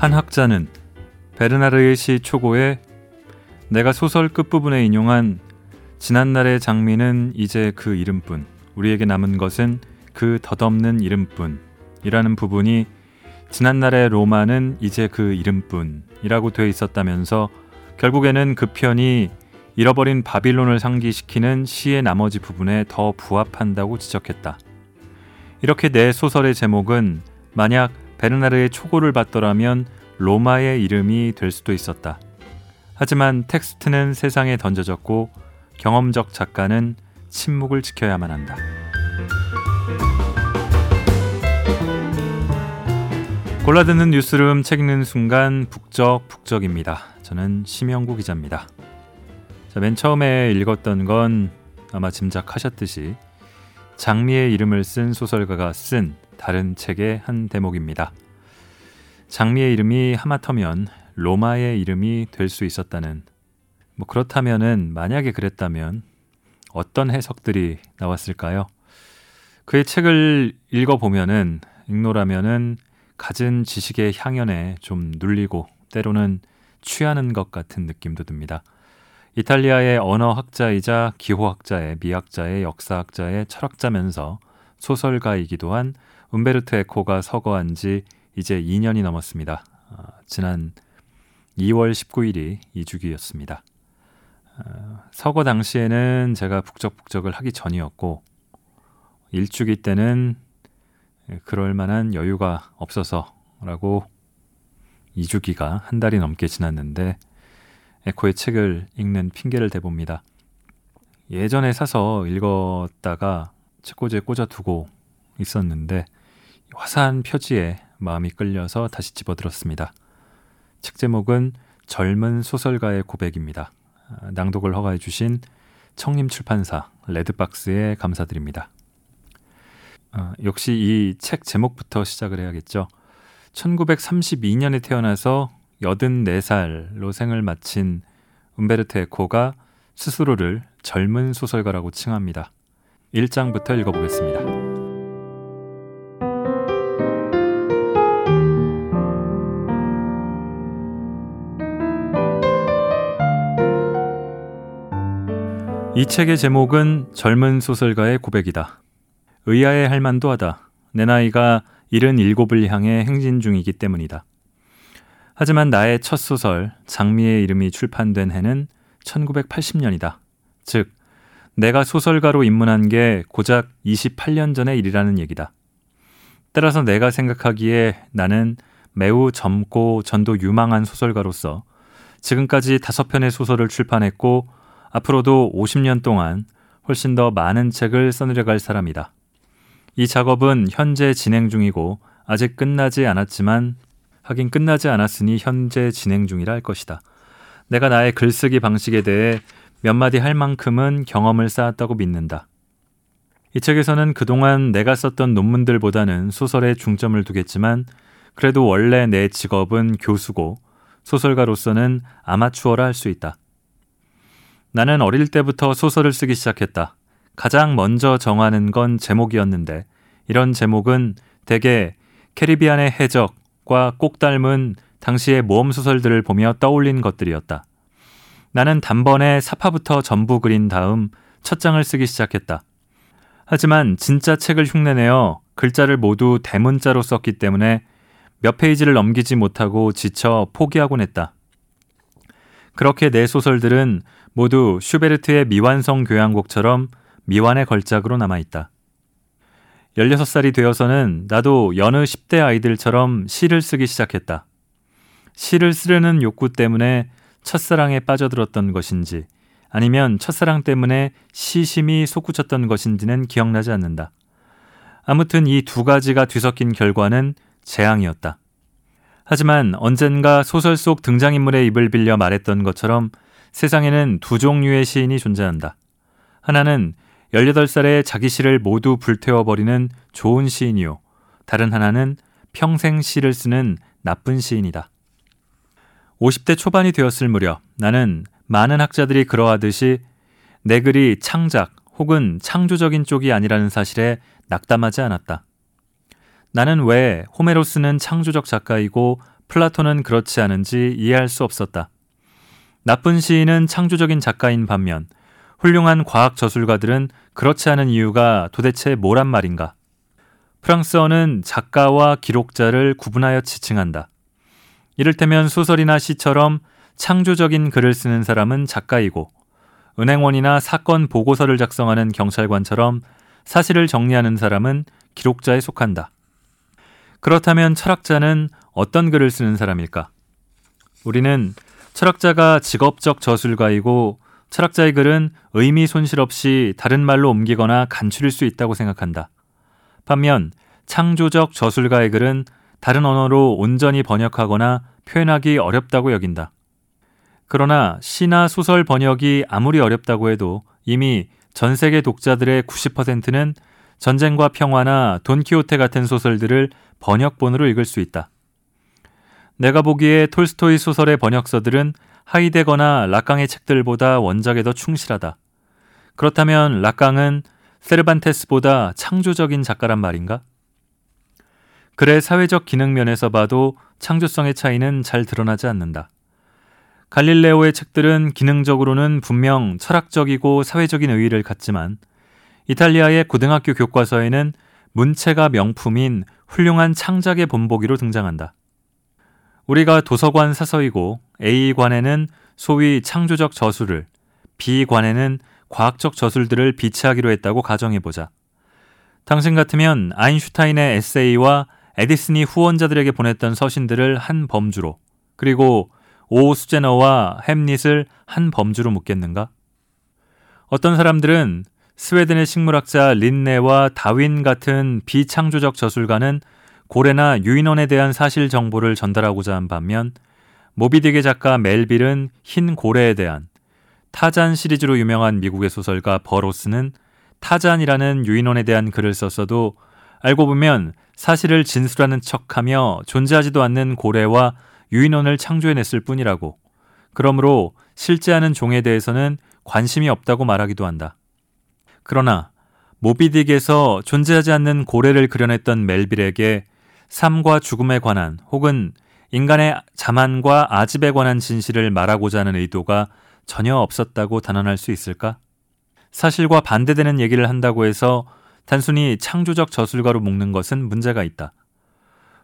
한 학자는 베르나르의 시 초고에 내가 소설 끝부분에 인용한 지난날의 장미는 이제 그 이름뿐 우리에게 남은 것은 그 덧없는 이름뿐 이라는 부분이 지난날의 로마는 이제 그 이름뿐이라고 돼 있었다면서 결국에는 그 편이 잃어버린 바빌론을 상기시키는 시의 나머지 부분에 더 부합한다고 지적했다. 이렇게 내 소설의 제목은 만약 베르나르의 초고를 받더라면 로마의 이름이 될 수도 있었다. 하지만 텍스트는 세상에 던져졌고 경험적 작가는 침묵을 지켜야만 한다. 골라듣는 뉴스룸 책 읽는 순간 북적북적입니다. 저는 심영구 기자입니다. 자, 맨 처음에 읽었던 건 아마 짐작하셨듯이 장미의 이름을 쓴 소설가가 쓴 다른 책의 한 대목입니다. 장미의 이름이 하마터면 로마의 이름이 될 수 있었다는 뭐 그렇다면은 만약에 그랬다면 어떤 해석들이 나왔을까요? 그의 책을 읽어 보면은 읽노라면은 갖은 지식의 향연에 좀 눌리고 때로는 취하는 것 같은 느낌도 듭니다. 이탈리아의 언어학자이자 기호학자의 미학자의 역사학자의 철학자면서 소설가이기도 한 음베르트 에코가 서거한 지 이제 2년이 넘었습니다. 어, 지난 2월 19일이 이주기였습니다. 어, 서거 당시에는 제가 북적북적을 하기 전이었고 일주기 때는 그럴 만한 여유가 없어서라고 2주기가 한 달이 넘게 지났는데 에코의 책을 읽는 핑계를 대봅니다. 예전에 사서 읽었다가 책꽂이에 꽂아두고 있었는데 화사한 표지에 마음이 끌려서 다시 집어들었습니다. 책 제목은 젊은 소설가의 고백입니다. 아, 낭독을 허가해 주신 청림 출판사 레드박스에 감사드립니다. 아, 역시 이 책 제목부터 시작을 해야겠죠. 1932년에 태어나서 84살로 생을 마친 음베르트 에코가 스스로를 젊은 소설가라고 칭합니다. 1장부터 읽어보겠습니다. 이 책의 제목은 젊은 소설가의 고백이다. 의아해 할 만도 하다. 내 나이가 77을 향해 행진 중이기 때문이다. 하지만 나의 첫 소설 장미의 이름이 출판된 해는 1980년이다. 즉 내가 소설가로 입문한 게 고작 28년 전의 일이라는 얘기다. 따라서 내가 생각하기에 나는 매우 젊고 전도 유망한 소설가로서 지금까지 다섯 편의 소설을 출판했고 앞으로도 50년 동안 훨씬 더 많은 책을 써내려갈 사람이다. 이 작업은 현재 진행 중이고 아직 끝나지 않았지만 하긴 끝나지 않았으니 현재 진행 중이라 할 것이다. 내가 나의 글쓰기 방식에 대해 몇 마디 할 만큼은 경험을 쌓았다고 믿는다. 이 책에서는 그동안 내가 썼던 논문들보다는 소설에 중점을 두겠지만 그래도 원래 내 직업은 교수고 소설가로서는 아마추어라 할 수 있다. 나는 어릴 때부터 소설을 쓰기 시작했다. 가장 먼저 정하는 건 제목이었는데 이런 제목은 대개 캐리비안의 해적 과 꼭 닮은 당시의 모험 소설들을 보며 떠올린 것들이었다. 나는 단번에 사파부터 전부 그린 다음 첫 장을 쓰기 시작했다. 하지만 진짜 책을 흉내내어 글자를 모두 대문자로 썼기 때문에 몇 페이지를 넘기지 못하고 지쳐 포기하곤 했다. 그렇게 내 소설들은 모두 슈베르트의 미완성 교향곡처럼 미완의 걸작으로 남아있다. 16살이 되어서는 나도 여느 10대 아이들처럼 시를 쓰기 시작했다. 시를 쓰려는 욕구 때문에 첫사랑에 빠져들었던 것인지 아니면 첫사랑 때문에 시심이 솟구쳤던 것인지는 기억나지 않는다. 아무튼 이 두 가지가 뒤섞인 결과는 재앙이었다. 하지만 언젠가 소설 속 등장인물의 입을 빌려 말했던 것처럼 세상에는 두 종류의 시인이 존재한다. 하나는 18살에 자기 시를 모두 불태워버리는 좋은 시인이요. 다른 하나는 평생 시를 쓰는 나쁜 시인이다. 50대 초반이 되었을 무렵 나는 많은 학자들이 그러하듯이 내 글이 창작 혹은 창조적인 쪽이 아니라는 사실에 낙담하지 않았다. 나는 왜 호메로스는 창조적 작가이고 플라톤은 그렇지 않은지 이해할 수 없었다. 나쁜 시인은 창조적인 작가인 반면 훌륭한 과학 저술가들은 그렇지 않은 이유가 도대체 뭐란 말인가? 프랑스어는 작가와 기록자를 구분하여 지칭한다. 이를테면 소설이나 시처럼 창조적인 글을 쓰는 사람은 작가이고 은행원이나 사건 보고서를 작성하는 경찰관처럼 사실을 정리하는 사람은 기록자에 속한다. 그렇다면 철학자는 어떤 글을 쓰는 사람일까? 우리는 철학자가 직업적 저술가이고 철학자의 글은 의미 손실 없이 다른 말로 옮기거나 간추릴 수 있다고 생각한다. 반면 창조적 저술가의 글은 다른 언어로 온전히 번역하거나 표현하기 어렵다고 여긴다. 그러나 시나 소설 번역이 아무리 어렵다고 해도 이미 전 세계 독자들의 90%는 전쟁과 평화나 돈키호테 같은 소설들을 번역본으로 읽을 수 있다. 내가 보기에 톨스토이 소설의 번역서들은 하이데거나 락강의 책들보다 원작에 더 충실하다. 그렇다면 락강은 세르반테스보다 창조적인 작가란 말인가? 글의 사회적 기능 면에서 봐도 창조성의 차이는 잘 드러나지 않는다. 갈릴레오의 책들은 기능적으로는 분명 철학적이고 사회적인 의의를 갖지만 이탈리아의 고등학교 교과서에는 문체가 명품인 훌륭한 창작의 본보기로 등장한다. 우리가 도서관 사서이고 A관에는 소위 창조적 저술을, B관에는 과학적 저술들을 비치하기로 했다고 가정해보자. 당신 같으면 아인슈타인의 에세이와 에디슨이 후원자들에게 보냈던 서신들을 한 범주로, 그리고 오 수제너와 햄릿을 한 범주로 묻겠는가? 어떤 사람들은 스웨덴의 식물학자 린네와 다윈 같은 비창조적 저술가는 고래나 유인원에 대한 사실 정보를 전달하고자 한 반면 모비딕의 작가 멜빌은 흰 고래에 대한 타잔 시리즈로 유명한 미국의 소설가 버로스는 타잔이라는 유인원에 대한 글을 썼어도 알고 보면 사실을 진술하는 척하며 존재하지도 않는 고래와 유인원을 창조해냈을 뿐이라고. 그러므로 실제하는 종에 대해서는 관심이 없다고 말하기도 한다. 그러나 모비딕에서 존재하지 않는 고래를 그려냈던 멜빌에게 삶과 죽음에 관한 혹은 인간의 자만과 아집에 관한 진실을 말하고자 하는 의도가 전혀 없었다고 단언할 수 있을까? 사실과 반대되는 얘기를 한다고 해서 단순히 창조적 저술가로 묶는 것은 문제가 있다.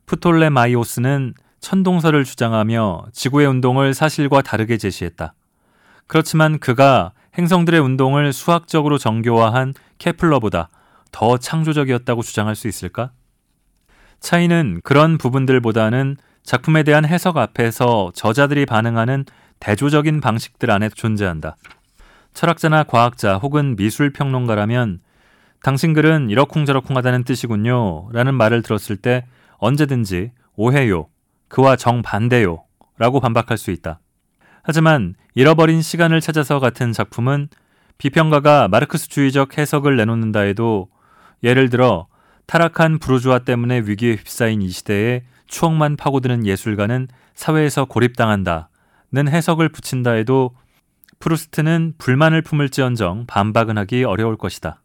프톨레마이오스는 천동설을 주장하며 지구의 운동을 사실과 다르게 제시했다. 그렇지만 그가 행성들의 운동을 수학적으로 정교화한 케플러보다 더 창조적이었다고 주장할 수 있을까? 차이는 그런 부분들보다는 작품에 대한 해석 앞에서 저자들이 반응하는 대조적인 방식들 안에 존재한다. 철학자나 과학자 혹은 미술 평론가라면 당신 글은 이러쿵저러쿵하다는 뜻이군요. 라는 말을 들었을 때 언제든지 오해요. 그와 정반대요. 라고 반박할 수 있다. 하지만 잃어버린 시간을 찾아서 같은 작품은 비평가가 마르크스주의적 해석을 내놓는다 해도 예를 들어 타락한 부르주아 때문에 위기에 휩싸인 이 시대에 추억만 파고드는 예술가는 사회에서 고립당한다. 는 해석을 붙인다 해도 프루스트는 불만을 품을지언정 반박은 하기 어려울 것이다.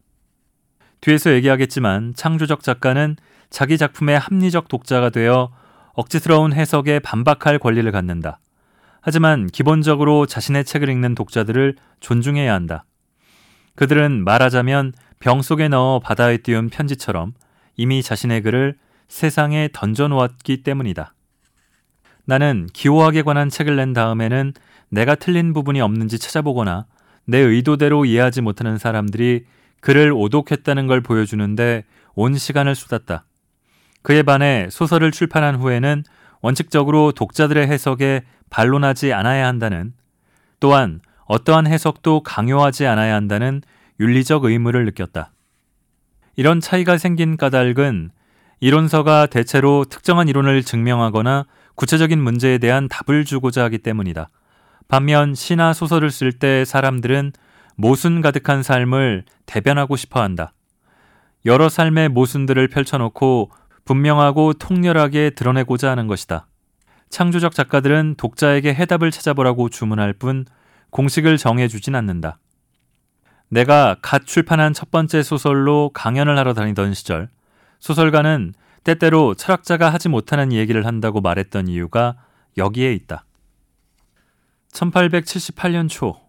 뒤에서 얘기하겠지만 창조적 작가는 자기 작품의 합리적 독자가 되어 억지스러운 해석에 반박할 권리를 갖는다. 하지만 기본적으로 자신의 책을 읽는 독자들을 존중해야 한다. 그들은 말하자면 병 속에 넣어 바다에 띄운 편지처럼 이미 자신의 글을 세상에 던져놓았기 때문이다. 나는 기호학에 관한 책을 낸 다음에는 내가 틀린 부분이 없는지 찾아보거나 내 의도대로 이해하지 못하는 사람들이 글을 오독했다는 걸 보여주는데 온 시간을 쏟았다. 그에 반해 소설을 출판한 후에는 원칙적으로 독자들의 해석에 반론하지 않아야 한다는 또한 어떠한 해석도 강요하지 않아야 한다는 윤리적 의무를 느꼈다. 이런 차이가 생긴 까닭은 이론서가 대체로 특정한 이론을 증명하거나 구체적인 문제에 대한 답을 주고자 하기 때문이다. 반면 시나 소설을 쓸 때 사람들은 모순 가득한 삶을 대변하고 싶어 한다. 여러 삶의 모순들을 펼쳐놓고 분명하고 통렬하게 드러내고자 하는 것이다. 창조적 작가들은 독자에게 해답을 찾아보라고 주문할 뿐 공식을 정해주진 않는다. 내가 갓 출판한 첫 번째 소설로 강연을 하러 다니던 시절 소설가는 때때로 철학자가 하지 못하는 얘기를 한다고 말했던 이유가 여기에 있다. 1878년 초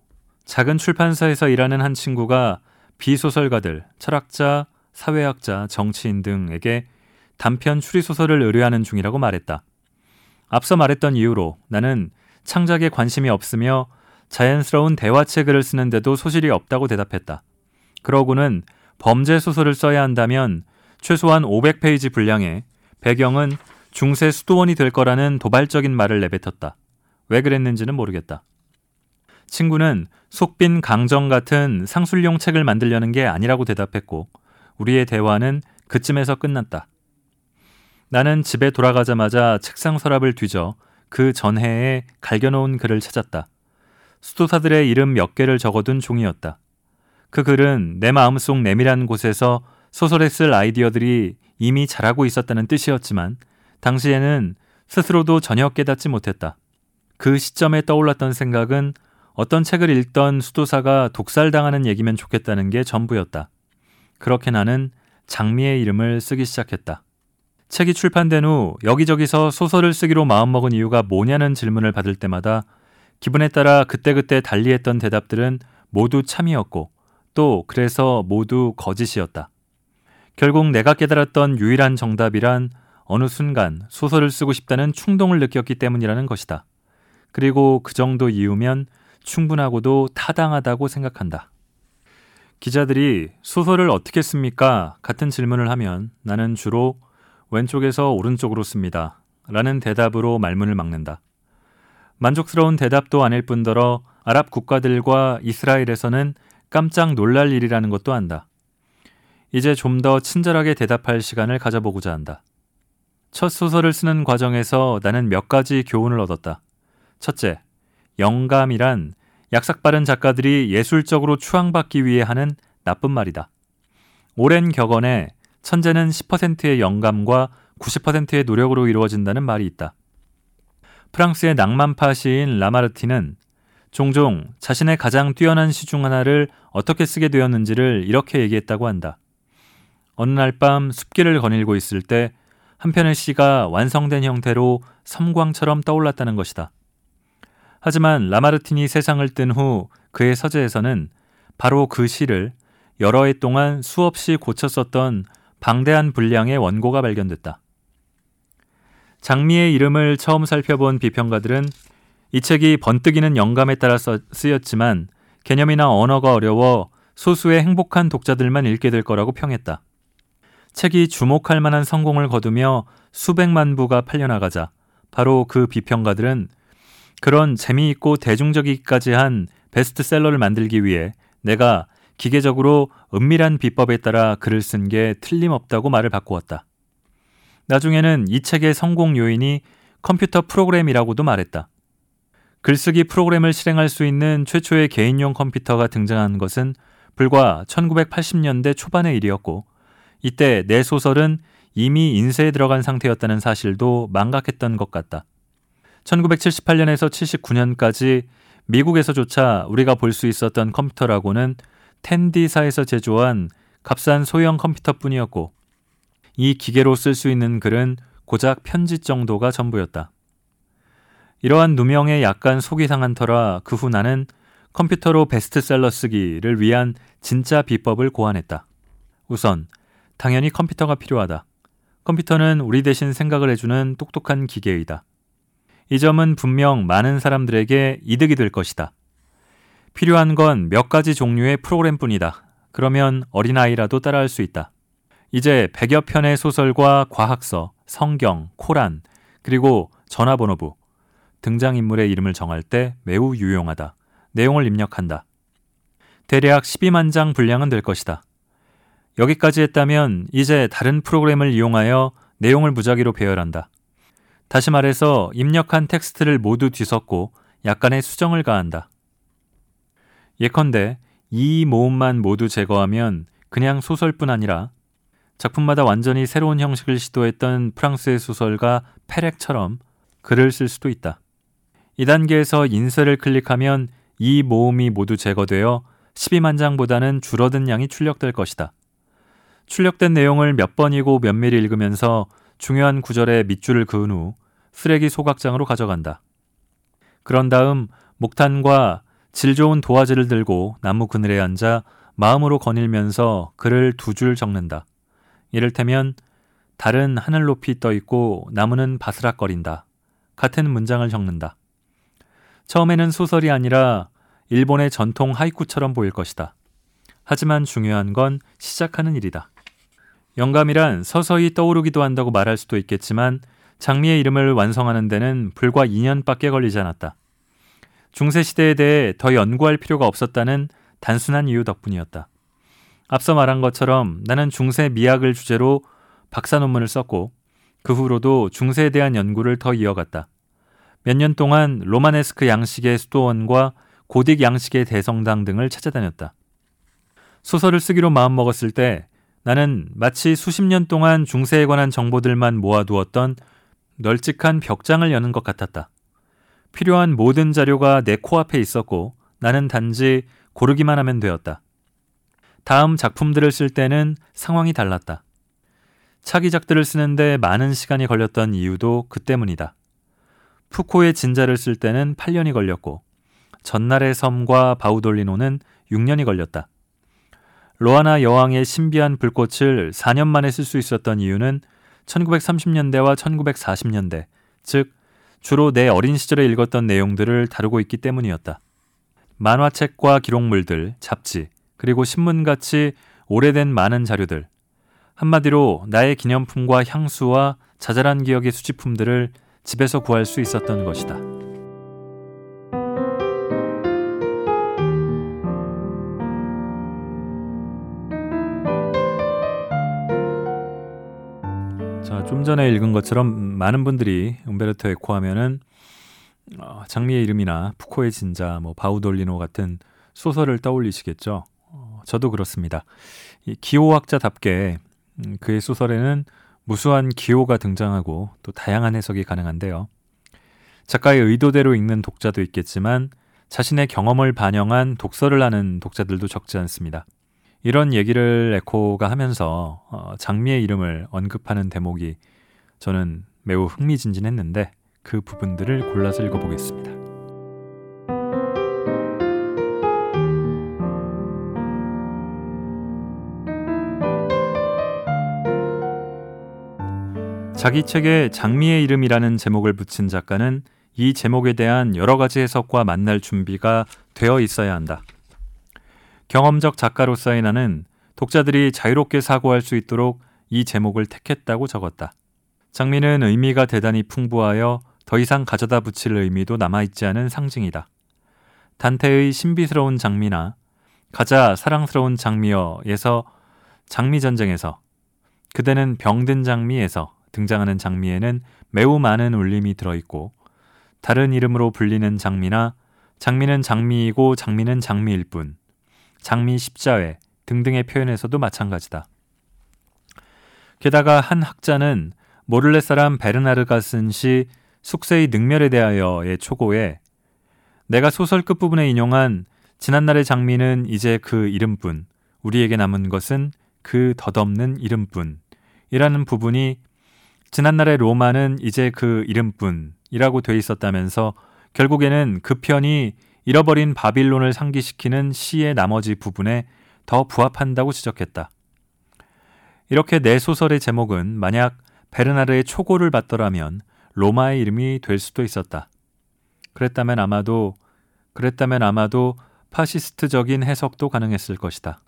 작은 출판사에서 일하는 한 친구가 비소설가들, 철학자, 사회학자, 정치인 등에게 단편 추리소설을 의뢰하는 중이라고 말했다. 앞서 말했던 이유로 나는 창작에 관심이 없으며 자연스러운 대화책을 쓰는데도 소질이 없다고 대답했다. 그러고는 범죄 소설을 써야 한다면 최소한 500페이지 분량에 배경은 중세 수도원이 될 거라는 도발적인 말을 내뱉었다. 왜 그랬는지는 모르겠다. 친구는 속빈 강정 같은 상술용 책을 만들려는 게 아니라고 대답했고 우리의 대화는 그쯤에서 끝났다. 나는 집에 돌아가자마자 책상 서랍을 뒤져 그 전해에 갈겨놓은 글을 찾았다. 수도사들의 이름 몇 개를 적어둔 종이었다. 그 글은 내 마음속 내밀한 곳에서 소설에 쓸 아이디어들이 이미 자라고 있었다는 뜻이었지만 당시에는 스스로도 전혀 깨닫지 못했다. 그 시점에 떠올랐던 생각은 어떤 책을 읽던 수도사가 독살당하는 얘기면 좋겠다는 게 전부였다. 그렇게 나는 장미의 이름을 쓰기 시작했다. 책이 출판된 후 여기저기서 소설을 쓰기로 마음먹은 이유가 뭐냐는 질문을 받을 때마다 기분에 따라 그때그때 달리했던 대답들은 모두 참이었고 또 그래서 모두 거짓이었다. 결국 내가 깨달았던 유일한 정답이란 어느 순간 소설을 쓰고 싶다는 충동을 느꼈기 때문이라는 것이다. 그리고 그 정도 이유면 충분하고도 타당하다고 생각한다. 기자들이 소설을 어떻게 씁니까? 같은 질문을 하면 나는 주로 왼쪽에서 오른쪽으로 씁니다. 라는 대답으로 말문을 막는다. 만족스러운 대답도 아닐 뿐더러 아랍 국가들과 이스라엘에서는 깜짝 놀랄 일이라는 것도 안다. 이제 좀 더 친절하게 대답할 시간을 가져보고자 한다. 첫 소설을 쓰는 과정에서 나는 몇 가지 교훈을 얻었다. 첫째, 영감이란 약삭빠른 작가들이 예술적으로 추앙받기 위해 하는 나쁜 말이다. 오랜 격언에 천재는 10%의 영감과 90%의 노력으로 이루어진다는 말이 있다. 프랑스의 낭만파 시인 라마르티는 종종 자신의 가장 뛰어난 시 중 하나를 어떻게 쓰게 되었는지를 이렇게 얘기했다고 한다. 어느 날 밤 숲길을 거닐고 있을 때 한편의 시가 완성된 형태로 섬광처럼 떠올랐다는 것이다. 하지만 라마르틴이 세상을 뜬 후 그의 서재에서는 바로 그 시를 여러 해 동안 수없이 고쳐 썼던 방대한 분량의 원고가 발견됐다. 장미의 이름을 처음 살펴본 비평가들은 이 책이 번뜩이는 영감에 따라 쓰였지만 개념이나 언어가 어려워 소수의 행복한 독자들만 읽게 될 거라고 평했다. 책이 주목할 만한 성공을 거두며 수백만 부가 팔려나가자 바로 그 비평가들은 그런 재미있고 대중적이기까지 한 베스트셀러를 만들기 위해 내가 기계적으로 은밀한 비법에 따라 글을 쓴 게 틀림없다고 말을 바꾸었다. 나중에는 이 책의 성공 요인이 컴퓨터 프로그램이라고도 말했다. 글쓰기 프로그램을 실행할 수 있는 최초의 개인용 컴퓨터가 등장한 것은 불과 1980년대 초반의 일이었고, 이때 내 소설은 이미 인쇄에 들어간 상태였다는 사실도 망각했던 것 같다. 1978년에서 79년까지 미국에서조차 우리가 볼 수 있었던 컴퓨터라고는 텐디사에서 제조한 값싼 소형 컴퓨터뿐이었고 이 기계로 쓸 수 있는 글은 고작 편지 정도가 전부였다. 이러한 누명에 약간 속이 상한 터라 그 후 나는 컴퓨터로 베스트셀러 쓰기를 위한 진짜 비법을 고안했다. 우선 당연히 컴퓨터가 필요하다. 컴퓨터는 우리 대신 생각을 해주는 똑똑한 기계이다. 이 점은 분명 많은 사람들에게 이득이 될 것이다. 필요한 건 몇 가지 종류의 프로그램뿐이다. 그러면 어린아이라도 따라할 수 있다. 이제 100여 편의 소설과 과학서, 성경, 코란, 그리고 전화번호부, 등장인물의 이름을 정할 때 매우 유용하다. 내용을 입력한다. 대략 12만 장 분량은 될 것이다. 여기까지 했다면 이제 다른 프로그램을 이용하여 내용을 무작위로 배열한다. 다시 말해서 입력한 텍스트를 모두 뒤섞고 약간의 수정을 가한다. 예컨대 이 모음만 모두 제거하면 그냥 소설뿐 아니라 작품마다 완전히 새로운 형식을 시도했던 프랑스의 소설가 페렉처럼 글을 쓸 수도 있다. 이 단계에서 인쇄를 클릭하면 이 모음이 모두 제거되어 12만 장보다는 줄어든 양이 출력될 것이다. 출력된 내용을 몇 번이고 면밀히 읽으면서 중요한 구절에 밑줄을 그은 후 쓰레기 소각장으로 가져간다. 그런 다음 목탄과 질 좋은 도화지를 들고 나무 그늘에 앉아 마음으로 거닐면서 글을 두 줄 적는다. 이를테면 달은 하늘 높이 떠 있고 나무는 바스락거린다. 같은 문장을 적는다. 처음에는 소설이 아니라 일본의 전통 하이쿠처럼 보일 것이다. 하지만 중요한 건 시작하는 일이다. 영감이란 서서히 떠오르기도 한다고 말할 수도 있겠지만 장미의 이름을 완성하는 데는 불과 2년밖에 걸리지 않았다. 중세 시대에 대해 더 연구할 필요가 없었다는 단순한 이유 덕분이었다. 앞서 말한 것처럼 나는 중세 미학을 주제로 박사 논문을 썼고 그 후로도 중세에 대한 연구를 더 이어갔다. 몇 년 동안 로마네스크 양식의 수도원과 고딕 양식의 대성당 등을 찾아다녔다. 소설을 쓰기로 마음먹었을 때 나는 마치 수십 년 동안 중세에 관한 정보들만 모아두었던 널찍한 벽장을 여는 것 같았다. 필요한 모든 자료가 내 코앞에 있었고 나는 단지 고르기만 하면 되었다. 다음 작품들을 쓸 때는 상황이 달랐다. 차기작들을 쓰는데 많은 시간이 걸렸던 이유도 그 때문이다. 푸코의 진자를 쓸 때는 8년이 걸렸고 전날의 섬과 바우돌리노는 6년이 걸렸다. 로아나 여왕의 신비한 불꽃을 4년 만에 쓸 수 있었던 이유는 1930년대와 1940년대, 즉 주로 내 어린 시절에 읽었던 내용들을 다루고 있기 때문이었다. 만화책과 기록물들, 잡지, 그리고 신문같이 오래된 많은 자료들, 한마디로 나의 기념품과 향수와 자잘한 기억의 수집품들을 집에서 구할 수 있었던 것이다. 좀 전에 읽은 것처럼 많은 분들이 um베르토 에코 하면은 어, 장미의 이름이나 푸코의 진자, 뭐 바우돌리노 같은 소설을 떠올리시겠죠. 어, 저도 그렇습니다. 이 기호학자답게 음, 그의 소설에는 무수한 기호가 등장하고 또 다양한 해석이 가능한데요. 작가의 의도대로 읽는 독자도 있겠지만 자신의 경험을 반영한 독서를 하는 독자들도 적지 않습니다. 이런 얘기를 에코가 하면서 어, 장미의 이름을 언급하는 대목이 저는 매우 흥미진진했는데 그 부분들을 골라서 읽어보겠습니다. 자기 책에 장미의 이름이라는 제목을 붙인 작가는 이 제목에 대한 여러 가지 해석과 만날 준비가 되어 있어야 한다. 경험적 작가로서의 나는 독자들이 자유롭게 사고할 수 있도록 이 제목을 택했다고 적었다. 장미는 의미가 대단히 풍부하여 더 이상 가져다 붙일 의미도 남아있지 않은 상징이다. 단테의 신비스러운 장미나 가자 사랑스러운 장미여에서 장미 전쟁에서 그대는 병든 장미에서 등장하는 장미에는 매우 많은 울림이 들어있고 다른 이름으로 불리는 장미나 장미는 장미이고 장미는 장미일 뿐, 장미 십자회 등등의 표현에서도 마찬가지다. 게다가 한 학자는 모를레 사람 베르나르가 쓴 시 숙세의 능멸에 대하여의 초고에 내가 소설 끝부분에 인용한 지난날의 장미는 이제 그 이름뿐, 우리에게 남은 것은 그 덧없는 이름뿐 이라는 부분이 지난날의 로마는 이제 그 이름뿐이라고 돼 있었다면서 결국에는 그 편이 잃어버린 바빌론을 상기시키는 시의 나머지 부분에 더 부합한다고 지적했다. 이렇게 내 소설의 제목은 만약 베르나르의 초고를 받더라면 로마의 이름이 될 수도 있었다. 그랬다면 아마도 그랬다면 아마도 파시스트적인 해석도 가능했을 것이다.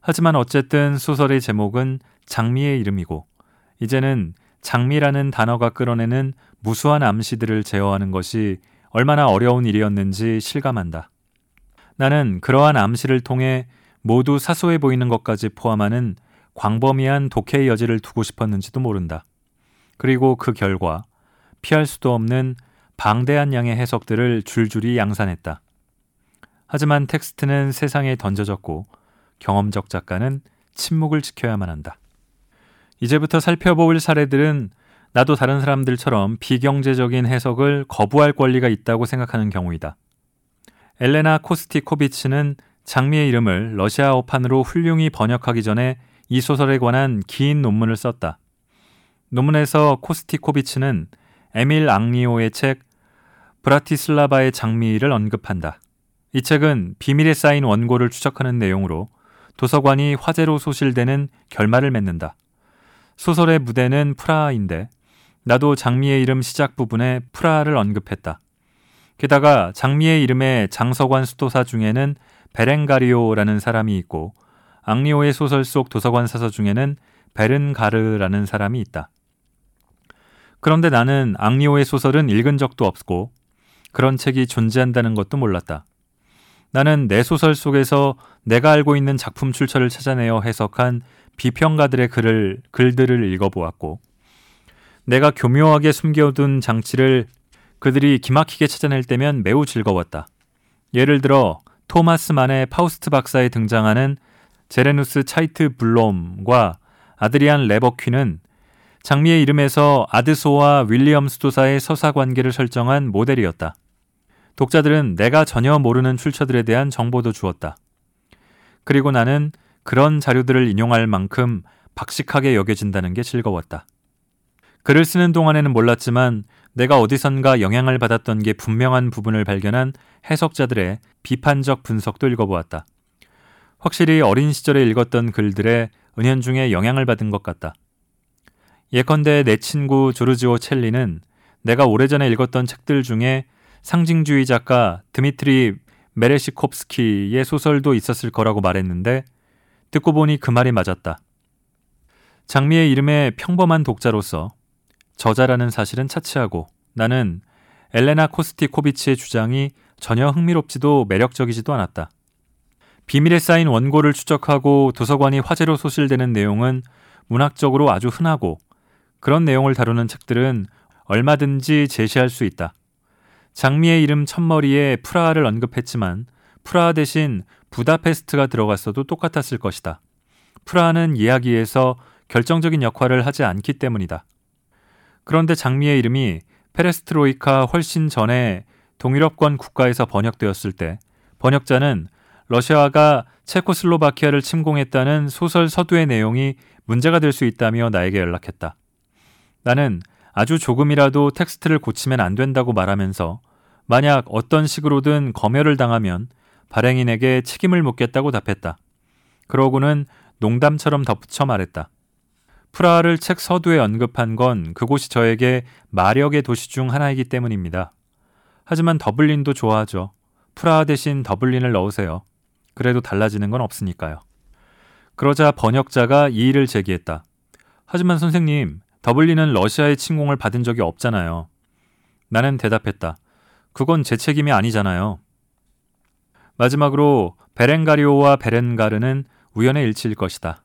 하지만 어쨌든 소설의 제목은 장미의 이름이고 이제는 장미라는 단어가 끌어내는 무수한 암시들을 제어하는 것이 얼마나 어려운 일이었는지 실감한다. 나는 그러한 암시를 통해 모두 사소해 보이는 것까지 포함하는 광범위한 독해의 여지를 두고 싶었는지도 모른다. 그리고 그 결과 피할 수도 없는 방대한 양의 해석들을 줄줄이 양산했다. 하지만 텍스트는 세상에 던져졌고 경험적 작가는 침묵을 지켜야만 한다. 이제부터 살펴볼 사례들은 나도 다른 사람들처럼 비경제적인 해석을 거부할 권리가 있다고 생각하는 경우이다. 엘레나 코스티코비치는 장미의 이름을 러시아어판으로 훌륭히 번역하기 전에 이 소설에 관한 긴 논문을 썼다. 논문에서 코스티코비치는 에밀 앙리오의 책 브라티슬라바의 장미를 언급한다. 이 책은 비밀에 쌓인 원고를 추적하는 내용으로 도서관이 화재로 소실되는 결말을 맺는다. 소설의 무대는 프라하인데 나도 장미의 이름 시작 부분에 프라하를 언급했다. 게다가 장미의 이름의 장서관 수도사 중에는 베렌가리오라는 사람이 있고 앙리오의 소설 속 도서관 사서 중에는 베른가르라는 사람이 있다. 그런데 나는 앙리오의 소설은 읽은 적도 없고 그런 책이 존재한다는 것도 몰랐다. 나는 내 소설 속에서 내가 알고 있는 작품 출처를 찾아내어 해석한 비평가들의 글을 글들을 읽어보았고 내가 교묘하게 숨겨둔 장치를 그들이 기막히게 찾아낼 때면 매우 즐거웠다. 예를 들어 토마스 만의 파우스트 박사에 등장하는 제레누스 차이트 블롬과 아드리안 레버퀴는 장미의 이름에서 아드소와 윌리엄 스 도사의 서사 관계를 설정한 모델이었다. 독자들은 내가 전혀 모르는 출처들에 대한 정보도 주었다. 그리고 나는 그런 자료들을 인용할 만큼 박식하게 여겨진다는 게 즐거웠다. 글을 쓰는 동안에는 몰랐지만 내가 어디선가 영향을 받았던 게 분명한 부분을 발견한 해석자들의 비판적 분석도 읽어보았다. 확실히 어린 시절에 읽었던 글들에 은연중에 영향을 받은 것 같다. 예컨대 내 친구 조르지오 첼리는 내가 오래전에 읽었던 책들 중에 상징주의 작가 드미트리 메레시콥스키의 소설도 있었을 거라고 말했는데 듣고 보니 그 말이 맞았다. 장미의 이름에 평범한 독자로서 저자라는 사실은 차치하고 나는 엘레나 코스티코비치의 주장이 전혀 흥미롭지도 매력적이지도 않았다. 비밀에 쌓인 원고를 추적하고 도서관이 화재로 소실되는 내용은 문학적으로 아주 흔하고 그런 내용을 다루는 책들은 얼마든지 제시할 수 있다. 장미의 이름 첫머리에 프라하를 언급했지만 프라하 대신 부다페스트가 들어갔어도 똑같았을 것이다. 프라하는 이야기에서 결정적인 역할을 하지 않기 때문이다. 그런데 장미의 이름이 페레스트로이카 훨씬 전에 동유럽권 국가에서 번역되었을 때 번역자는 러시아가 체코슬로바키아를 침공했다는 소설 서두의 내용이 문제가 될 수 있다며 나에게 연락했다. 나는 아주 조금이라도 텍스트를 고치면 안 된다고 말하면서 만약 어떤 식으로든 검열을 당하면 발행인에게 책임을 묻겠다고 답했다. 그러고는 농담처럼 덧붙여 말했다. 프라하를 책 서두에 언급한 건 그곳이 저에게 마력의 도시 중 하나이기 때문입니다. 하지만 더블린도 좋아하죠. 프라하 대신 더블린을 넣으세요. 그래도 달라지는 건 없으니까요. 그러자 번역자가 이의를 제기했다. 하지만 선생님, 더블린은 러시아의 침공을 받은 적이 없잖아요. 나는 대답했다. 그건 제 책임이 아니잖아요. 마지막으로 베렌가리오와 베렌가르는 우연의 일치일 것이다.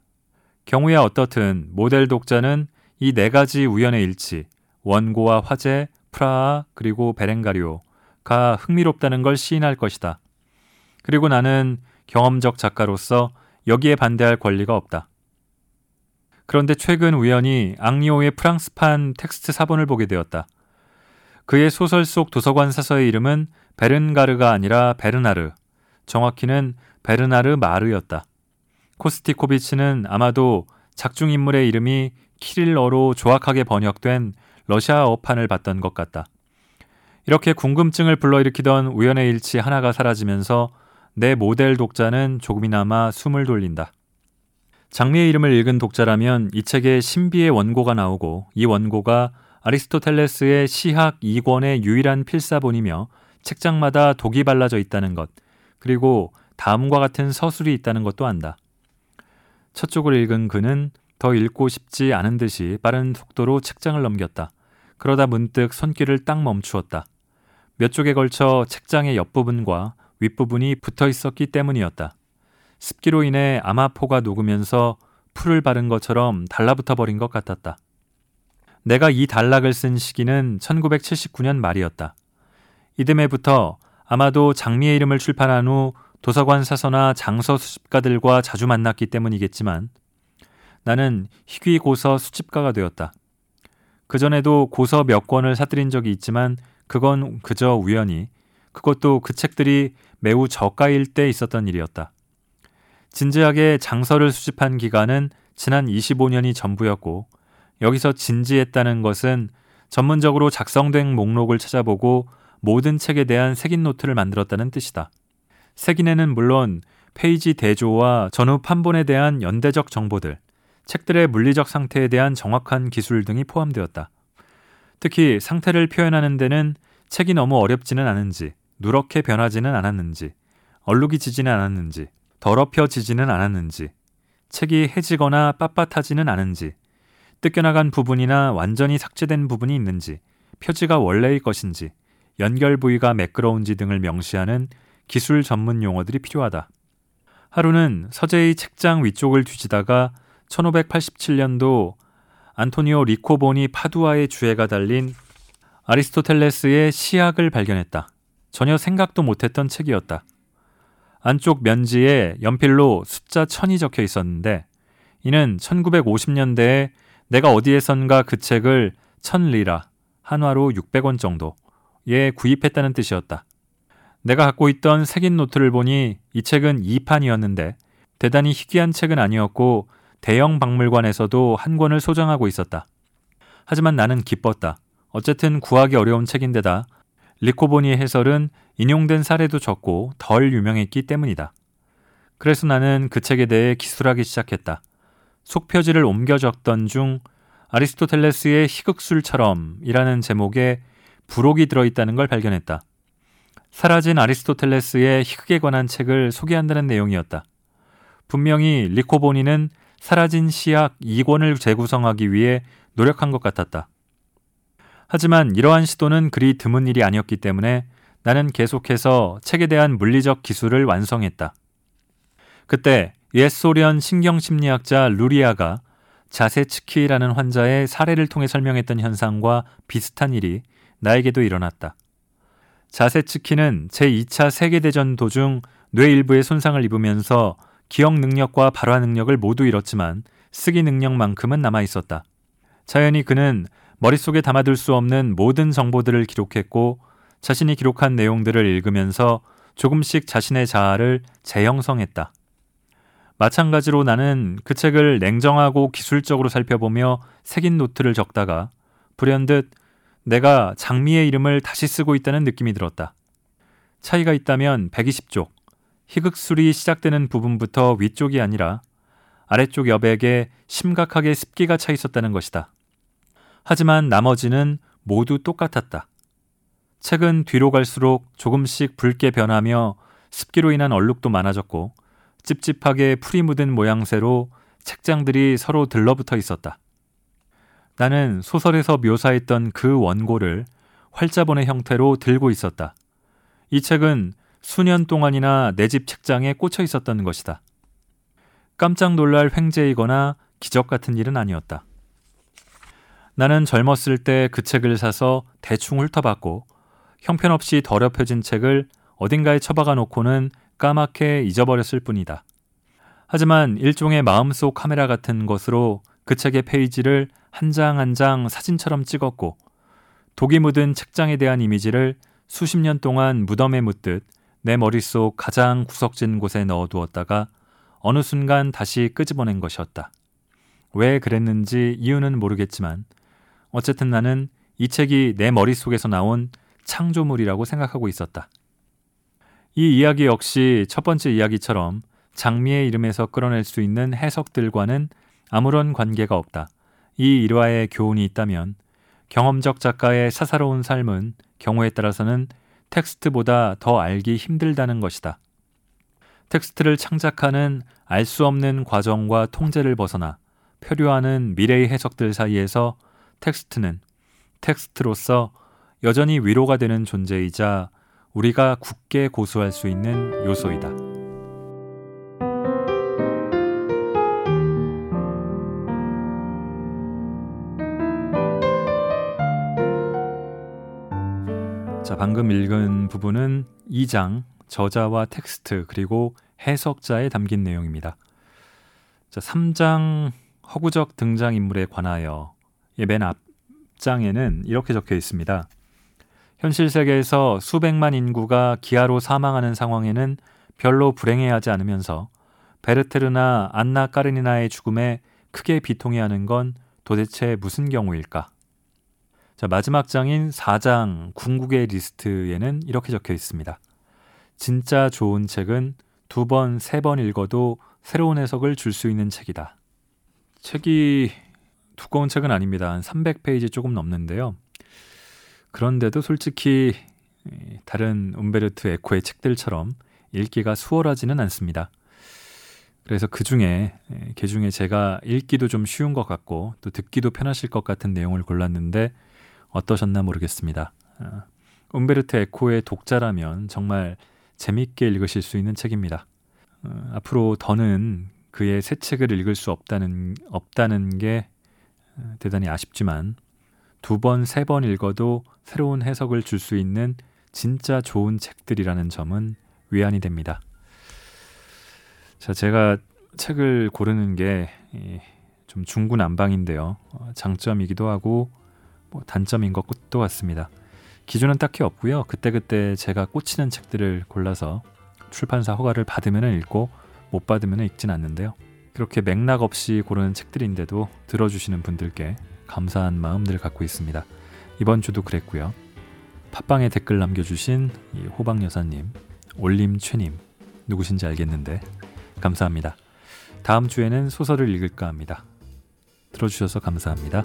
경우야 어떻든 모델 독자는 이 네 가지 우연의 일치, 원고와 화재, 프라하, 그리고 베렌가리오가 흥미롭다는 걸 시인할 것이다. 그리고 나는 경험적 작가로서 여기에 반대할 권리가 없다. 그런데 최근 우연히 앙리오의 프랑스판 텍스트 사본을 보게 되었다. 그의 소설 속 도서관 사서의 이름은 베른가르가 아니라 베르나르, 정확히는 베르나르 마르였다. 코스티코비치는 아마도 작중 인물의 이름이 키릴러로 조악하게 번역된 러시아어판을 봤던 것 같다. 이렇게 궁금증을 불러일으키던 우연의 일치 하나가 사라지면서 내 모델 독자는 조금이나마 숨을 돌린다. 장미의 이름을 읽은 독자라면 이 책에 신비의 원고가 나오고 이 원고가 아리스토텔레스의 시학 2권의 유일한 필사본이며 책장마다 독이 발라져 있다는 것, 그리고 다음과 같은 서술이 있다는 것도 안다. 첫 쪽을 읽은 그는 더 읽고 싶지 않은 듯이 빠른 속도로 책장을 넘겼다. 그러다 문득 손길을 딱 멈추었다. 몇 쪽에 걸쳐 책장의 옆부분과 윗부분이 붙어 있었기 때문이었다. 습기로 인해 아마포가 녹으면서 풀을 바른 것처럼 달라붙어 버린 것 같았다. 내가 이 단락을 쓴 시기는 1979년 말이었다. 이듬해부터 아마도 장미의 이름을 출판한 후 도서관 사서나 장서 수집가들과 자주 만났기 때문이겠지만 나는 희귀 고서 수집가가 되었다. 그전에도 고서 몇 권을 사들인 적이 있지만 그건 그저 우연히 그것도 그 책들이 매우 저가일 때 있었던 일이었다. 진지하게 장서를 수집한 기간은 지난 25년이 전부였고 여기서 진지했다는 것은 전문적으로 작성된 목록을 찾아보고 모든 책에 대한 색인 노트를 만들었다는 뜻이다. 색인에는 물론 페이지 대조와 전후 판본에 대한 연대적 정보들, 책들의 물리적 상태에 대한 정확한 기술 등이 포함되었다. 특히 상태를 표현하는 데는 책이 너무 어렵지는 않은지, 누렇게 변하지는 않았는지, 얼룩이 지지는 않았는지, 더럽혀지지는 않았는지, 책이 해지거나 빳빳하지는 않은지, 뜯겨나간 부분이나 완전히 삭제된 부분이 있는지, 표지가 원래의 것인지, 연결 부위가 매끄러운지 등을 명시하는 기술 전문 용어들이 필요하다. 하루는 서재의 책장 위쪽을 뒤지다가 1587년도 안토니오 리코보니 파두아의 주애가 달린 아리스토텔레스의 시학을 발견했다. 전혀 생각도 못했던 책이었다. 안쪽 면지에 연필로 숫자 1000이 적혀 있었는데 이는 1950년대에 내가 어디에선가 그 책을 1000리라, 한화로 600원 정도에 구입했다는 뜻이었다. 내가 갖고 있던 색인 노트를 보니 이 책은 2판이었는데 대단히 희귀한 책은 아니었고 대형 박물관에서도 한 권을 소장하고 있었다. 하지만 나는 기뻤다. 어쨌든 구하기 어려운 책인데다 리코보니의 해설은 인용된 사례도 적고 덜 유명했기 때문이다. 그래서 나는 그 책에 대해 기술하기 시작했다. 속표지를 옮겨 적던 중 아리스토텔레스의 희극술처럼이라는 제목에 부록이 들어있다는 걸 발견했다. 사라진 아리스토텔레스의 희극에 관한 책을 소개한다는 내용이었다. 분명히 리코보니는 사라진 시약 2권을 재구성하기 위해 노력한 것 같았다. 하지만 이러한 시도는 그리 드문 일이 아니었기 때문에 나는 계속해서 책에 대한 물리적 기술을 완성했다. 그때 옛 소련 신경심리학자 루리아가 자세츠키라는 환자의 사례를 통해 설명했던 현상과 비슷한 일이 나에게도 일어났다. 자세츠키는 제2차 세계대전 도중 뇌 일부에 손상을 입으면서 기억 능력과 발화 능력을 모두 잃었지만 쓰기 능력만큼은 남아 있었다. 자연히 그는 머릿속에 담아둘 수 없는 모든 정보들을 기록했고 자신이 기록한 내용들을 읽으면서 조금씩 자신의 자아를 재형성했다. 마찬가지로 나는 그 책을 냉정하고 기술적으로 살펴보며 색인 노트를 적다가 불현듯 내가 장미의 이름을 다시 쓰고 있다는 느낌이 들었다. 차이가 있다면 120쪽, 희극술이 시작되는 부분부터 위쪽이 아니라 아래쪽 여백에 심각하게 습기가 차 있었다는 것이다. 하지만 나머지는 모두 똑같았다. 책은 뒤로 갈수록 조금씩 붉게 변하며 습기로 인한 얼룩도 많아졌고 찝찝하게 풀이 묻은 모양새로 책장들이 서로 들러붙어 있었다. 나는 소설에서 묘사했던 그 원고를 활자본의 형태로 들고 있었다. 이 책은 수년 동안이나 내 집 책장에 꽂혀 있었던 것이다. 깜짝 놀랄 횡재이거나 기적 같은 일은 아니었다. 나는 젊었을 때 그 책을 사서 대충 훑어봤고 형편없이 더럽혀진 책을 어딘가에 처박아 놓고는 까맣게 잊어버렸을 뿐이다. 하지만 일종의 마음속 카메라 같은 것으로 그 책의 페이지를 한 장 한 장 사진처럼 찍었고 독이 묻은 책장에 대한 이미지를 수십 년 동안 무덤에 묻듯 내 머릿속 가장 구석진 곳에 넣어두었다가 어느 순간 다시 끄집어낸 것이었다. 왜 그랬는지 이유는 모르겠지만 어쨌든 나는 이 책이 내 머릿속에서 나온 창조물이라고 생각하고 있었다. 이 이야기 역시 첫 번째 이야기처럼 장미의 이름에서 끌어낼 수 있는 해석들과는 아무런 관계가 없다. 이 일화에 교훈이 있다면 경험적 작가의 사사로운 삶은 경우에 따라서는 텍스트보다 더 알기 힘들다는 것이다. 텍스트를 창작하는 알 수 없는 과정과 통제를 벗어나 표류하는 미래의 해석들 사이에서 텍스트는 텍스트로서 여전히 위로가 되는 존재이자 우리가 굳게 고수할 수 있는 요소이다. 자, 방금 읽은 부분은 2장 저자와 텍스트 그리고 해석자에 담긴 내용입니다. 자, 3장 허구적 등장인물에 관하여 맨 앞장에는 이렇게 적혀 있습니다. 현실 세계에서 수백만 인구가 기아로 사망하는 상황에는 별로 불행해하지 않으면서 베르테르나 안나 까르니나의 죽음에 크게 비통해하는 건 도대체 무슨 경우일까? 자, 마지막 장인 4장 궁극의 리스트에는 이렇게 적혀 있습니다. 진짜 좋은 책은 두 번, 세 번 읽어도 새로운 해석을 줄 수 있는 책이다. 책이 두꺼운 책은 아닙니다. 한 300페이지 조금 넘는데요. 그런데도 솔직히 다른 움베르트 에코의 책들처럼 읽기가 수월하지는 않습니다. 그래서 그 중에 개 중에 제가 읽기도 좀 쉬운 것 같고 또 듣기도 편하실 것 같은 내용을 골랐는데 어떠셨나 모르겠습니다. 어, 움베르트 에코의 독자라면 정말 재밌게 읽으실 수 있는 책입니다. 어, 앞으로 더는 그의 새 책을 읽을 수 없다는 없다는 게 어, 대단히 아쉽지만 두 번, 세 번 읽어도 새로운 해석을 줄 수 있는 진짜 좋은 책들이라는 점은 위안이 됩니다. 자, 제가 책을 고르는 게 좀 중구난방인데요. 장점이기도 하고 뭐 단점인 것도 같습니다. 기준은 딱히 없고요. 그때그때 제가 꽂히는 책들을 골라서 출판사 허가를 받으면 읽고 못 받으면 읽진 않는데요. 그렇게 맥락 없이 고르는 책들인데도 들어주시는 분들께 감사한 마음들을 갖고 있습니다. 이번 주도 그랬고요. 팟빵에 댓글 남겨주신 호박 여사님, 올림 최님 누구신지 알겠는데 감사합니다. 다음 주에는 소설을 읽을까 합니다. 들어주셔서 감사합니다.